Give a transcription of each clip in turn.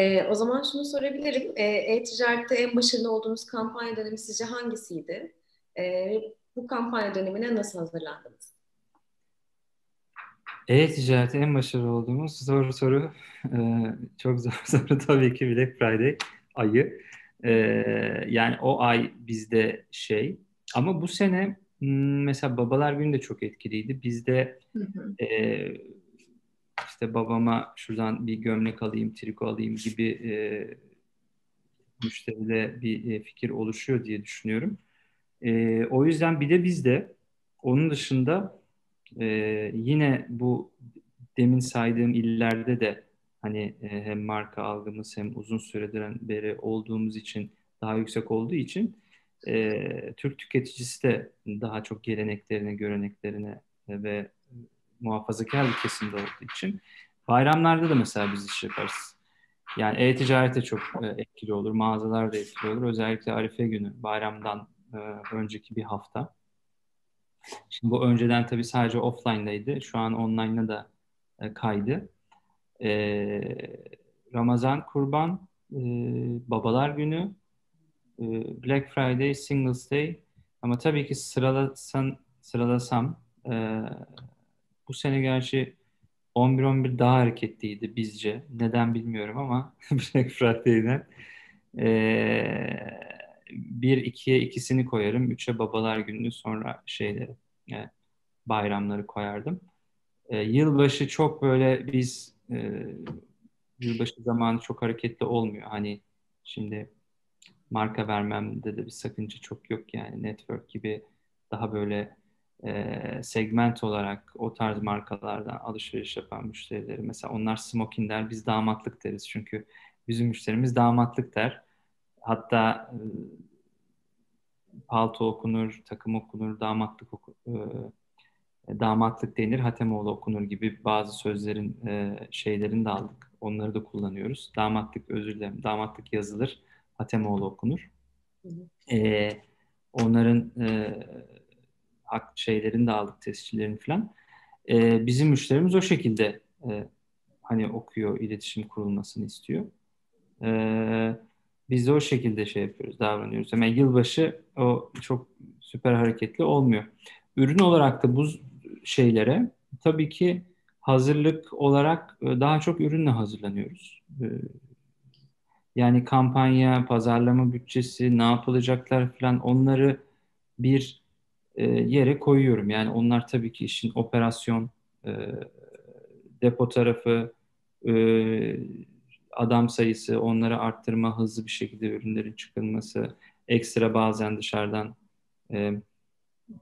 E, o zaman şunu sorabilirim. E, e-ticarette en başarılı olduğunuz kampanya dönemi sizce hangisiydi? E, bu kampanya dönemine nasıl hazırlandınız? E-ticarette en başarılı olduğumuz zor soru. Ee, çok zor soru tabii ki Black Friday ayı. Ee, yani o ay bizde şey. Ama bu sene hmm, mesela Babalar Günü de çok etkiliydi. Bizde hı hı. E, işte babama şuradan bir gömlek alayım, triko alayım gibi e, müşteride bir e, fikir oluşuyor diye düşünüyorum. E, o yüzden bir de bizde onun dışında e, yine bu demin saydığım illerde de hani e, hem marka algımız hem uzun süredir beri olduğumuz için daha yüksek olduğu için e, Türk tüketicisi de daha çok geleneklerine, göreneklerine ve muhafazakar bir kesimde olduğu için bayramlarda da mesela biz iş yaparız. Yani e-ticarete çok e, etkili olur, mağazalar da etkili olur. Özellikle Arife günü, bayramdan e, önceki bir hafta. Şimdi bu önceden tabii sadece offline'daydı. Şu an online'a da e, kaydı. Ramazan, Kurban, Babalar Günü, Black Friday, Singles Day. Ama tabii ki sıralasan, sıralasam bu sene gerçi 11-11 daha hareketliydi bizce. Neden bilmiyorum ama Black Friday'den. Ee, 1-2'ye ikisini koyarım. 3'e babalar gününü sonra şeyleri yani bayramları koyardım. Ee, yılbaşı çok böyle biz e, yılbaşı zamanı çok hareketli olmuyor. Hani şimdi marka vermemde de bir sakınca çok yok yani network gibi daha böyle e, segment olarak o tarz markalardan alışveriş yapan müşterileri mesela onlar smoking der biz damatlık deriz. Çünkü bizim müşterimiz damatlık der. Hatta e, palto okunur takım okunur damatlık oku, e, damatlık denir Hatemoğlu okunur gibi bazı sözlerin e, şeylerini de aldık. Onları da kullanıyoruz. Damatlık özür dilerim damatlık yazılır Hatemoğlu okunur. E, onların e, şeylerini de aldık tescillerini falan. E, bizim müşterimiz o şekilde e, hani okuyor, iletişim kurulmasını istiyor. E, biz de o şekilde şey yapıyoruz, davranıyoruz. Hemen yılbaşı o çok süper hareketli olmuyor. Ürün olarak da bu şeylere tabii ki hazırlık olarak e, daha çok ürünle hazırlanıyoruz. E, yani kampanya, pazarlama bütçesi, ne yapılacaklar falan onları bir e, yere koyuyorum. Yani onlar tabii ki işin operasyon, e, depo tarafı, e, adam sayısı, onları arttırma, hızlı bir şekilde ürünlerin çıkılması, ekstra bazen dışarıdan e,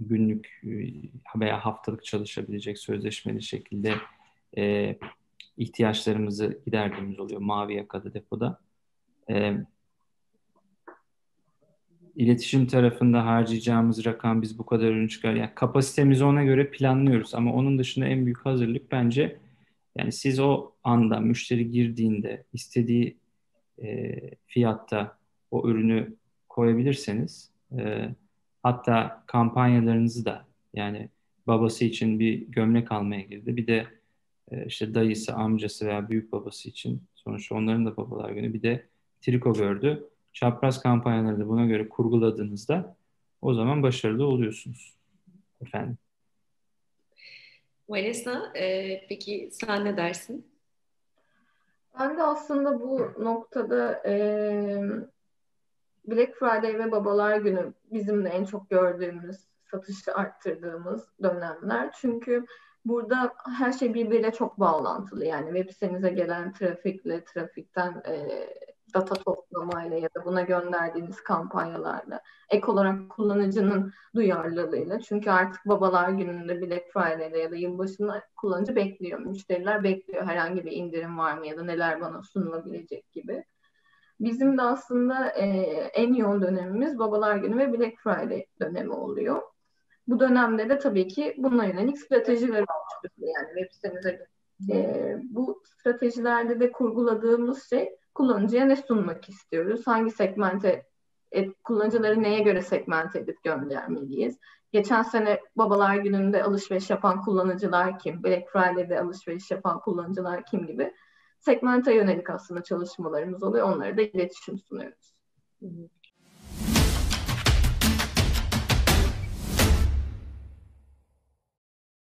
günlük e, veya haftalık çalışabilecek sözleşmeli şekilde e, ihtiyaçlarımızı giderdiğimiz oluyor mavi yakada depoda. E, iletişim tarafında harcayacağımız rakam biz bu kadar ürün çıkar. Yani kapasitemizi ona göre planlıyoruz ama onun dışında en büyük hazırlık bence yani siz o anda müşteri girdiğinde istediği e, fiyatta o ürünü koyabilirseniz e, hatta kampanyalarınızı da yani babası için bir gömlek almaya girdi. Bir de e, işte dayısı, amcası veya büyük babası için sonuçta onların da babalar günü bir de triko gördü çapraz kampanyaları buna göre kurguladığınızda o zaman başarılı oluyorsunuz. Efendim. Vanessa, e, peki sen ne dersin? Ben de aslında bu noktada e, Black Friday ve Babalar Günü bizim de en çok gördüğümüz, satışı arttırdığımız dönemler. Çünkü burada her şey birbiriyle çok bağlantılı. Yani web sitenize gelen trafikle, trafikten e, data toplamayla ya da buna gönderdiğiniz kampanyalarla ek olarak kullanıcının duyarlılığıyla çünkü artık babalar gününde Black Friday'de ya da yılbaşında kullanıcı bekliyor. Müşteriler bekliyor herhangi bir indirim var mı ya da neler bana sunulabilecek gibi. Bizim de aslında e, en yoğun dönemimiz babalar günü ve Black Friday dönemi oluyor. Bu dönemde de tabii ki buna yönelik stratejiler oluşturuyor. Yani web sitemize e, bu stratejilerde de kurguladığımız şey kullanıcıya ne sunmak istiyoruz? Hangi segmente et, kullanıcıları neye göre segmente edip göndermeliyiz? Geçen sene babalar gününde alışveriş yapan kullanıcılar kim? Black Friday'de alışveriş yapan kullanıcılar kim gibi segmente yönelik aslında çalışmalarımız oluyor. Onlara da iletişim sunuyoruz. Hı hı.